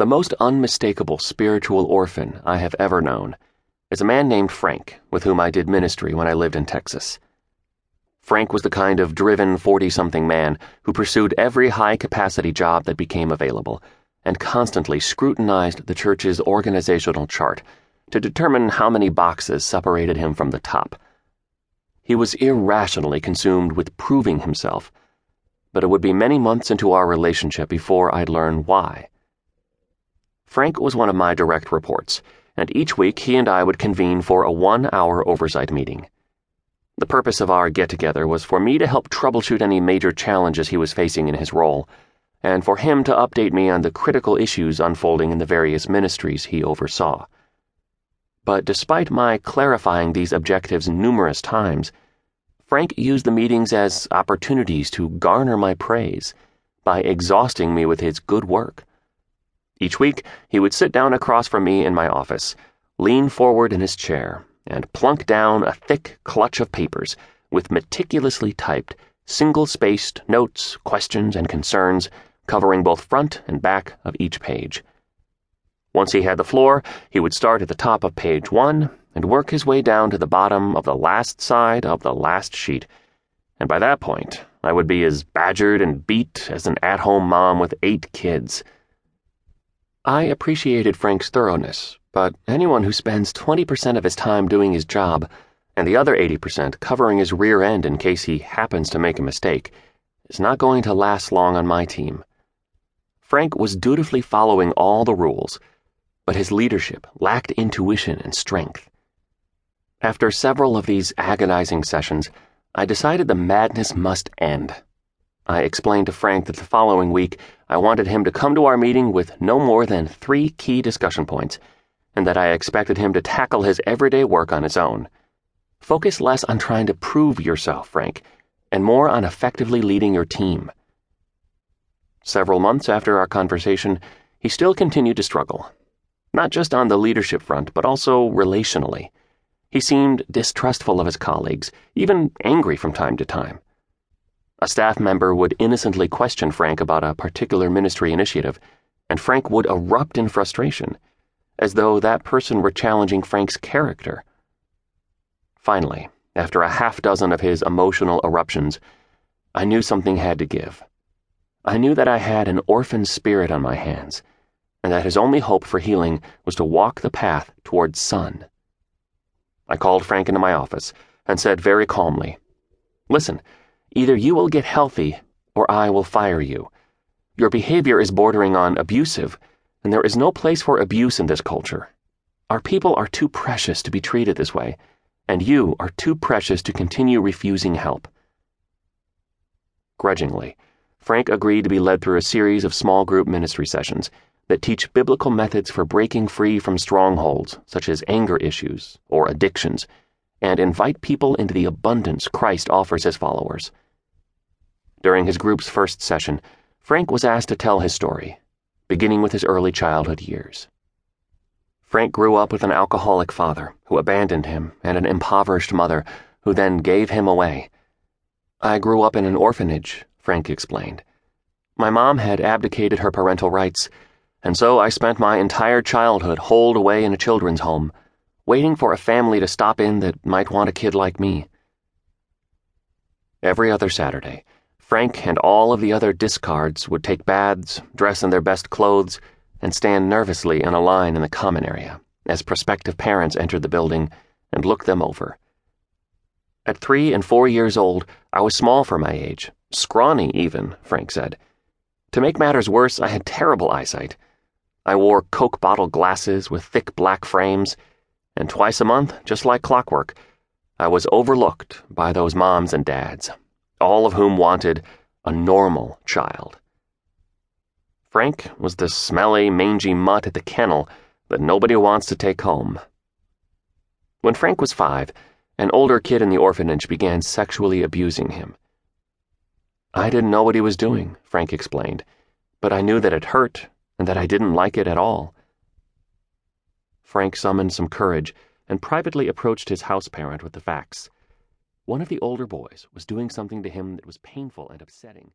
The most unmistakable spiritual orphan I have ever known is a man named Frank, with whom I did ministry when I lived in Texas. Frank was the kind of driven 40 something man who pursued every high capacity job that became available and constantly scrutinized the church's organizational chart to determine how many boxes separated him from the top. He was irrationally consumed with proving himself, but it would be many months into our relationship before I'd learn why. Frank was one of my direct reports, and each week he and I would convene for a one hour oversight meeting. The purpose of our get together was for me to help troubleshoot any major challenges he was facing in his role, and for him to update me on the critical issues unfolding in the various ministries he oversaw. But despite my clarifying these objectives numerous times, Frank used the meetings as opportunities to garner my praise by exhausting me with his good work. Each week, he would sit down across from me in my office, lean forward in his chair, and plunk down a thick clutch of papers with meticulously typed, single spaced notes, questions, and concerns covering both front and back of each page. Once he had the floor, he would start at the top of page one and work his way down to the bottom of the last side of the last sheet. And by that point, I would be as badgered and beat as an at home mom with eight kids. I appreciated Frank's thoroughness, but anyone who spends 20% of his time doing his job and the other 80% covering his rear end in case he happens to make a mistake is not going to last long on my team. Frank was dutifully following all the rules, but his leadership lacked intuition and strength. After several of these agonizing sessions, I decided the madness must end. I explained to Frank that the following week I wanted him to come to our meeting with no more than three key discussion points, and that I expected him to tackle his everyday work on his own. Focus less on trying to prove yourself, Frank, and more on effectively leading your team. Several months after our conversation, he still continued to struggle, not just on the leadership front, but also relationally. He seemed distrustful of his colleagues, even angry from time to time. A staff member would innocently question Frank about a particular ministry initiative, and Frank would erupt in frustration, as though that person were challenging Frank's character. Finally, after a half dozen of his emotional eruptions, I knew something had to give. I knew that I had an orphan spirit on my hands, and that his only hope for healing was to walk the path towards son. I called Frank into my office and said very calmly, Listen, Either you will get healthy, or I will fire you. Your behavior is bordering on abusive, and there is no place for abuse in this culture. Our people are too precious to be treated this way, and you are too precious to continue refusing help. Grudgingly, Frank agreed to be led through a series of small group ministry sessions that teach biblical methods for breaking free from strongholds such as anger issues or addictions and invite people into the abundance Christ offers his followers. During his group's first session, Frank was asked to tell his story, beginning with his early childhood years. Frank grew up with an alcoholic father who abandoned him and an impoverished mother who then gave him away. I grew up in an orphanage, Frank explained. My mom had abdicated her parental rights, and so I spent my entire childhood holed away in a children's home waiting for a family to stop in that might want a kid like me. Every other Saturday, Frank and all of the other discards would take baths, dress in their best clothes, and stand nervously in a line in the common area as prospective parents entered the building and looked them over. At three and four years old, I was small for my age, scrawny even, Frank said. To make matters worse, I had terrible eyesight. I wore Coke bottle glasses with thick black frames and twice a month, just like clockwork, I was overlooked by those moms and dads, all of whom wanted a normal child. Frank was the smelly, mangy mutt at the kennel that nobody wants to take home. When Frank was five, an older kid in the orphanage began sexually abusing him. I didn't know what he was doing, Frank explained, but I knew that it hurt and that I didn't like it at all. Frank summoned some courage and privately approached his house parent with the facts. One of the older boys was doing something to him that was painful and upsetting.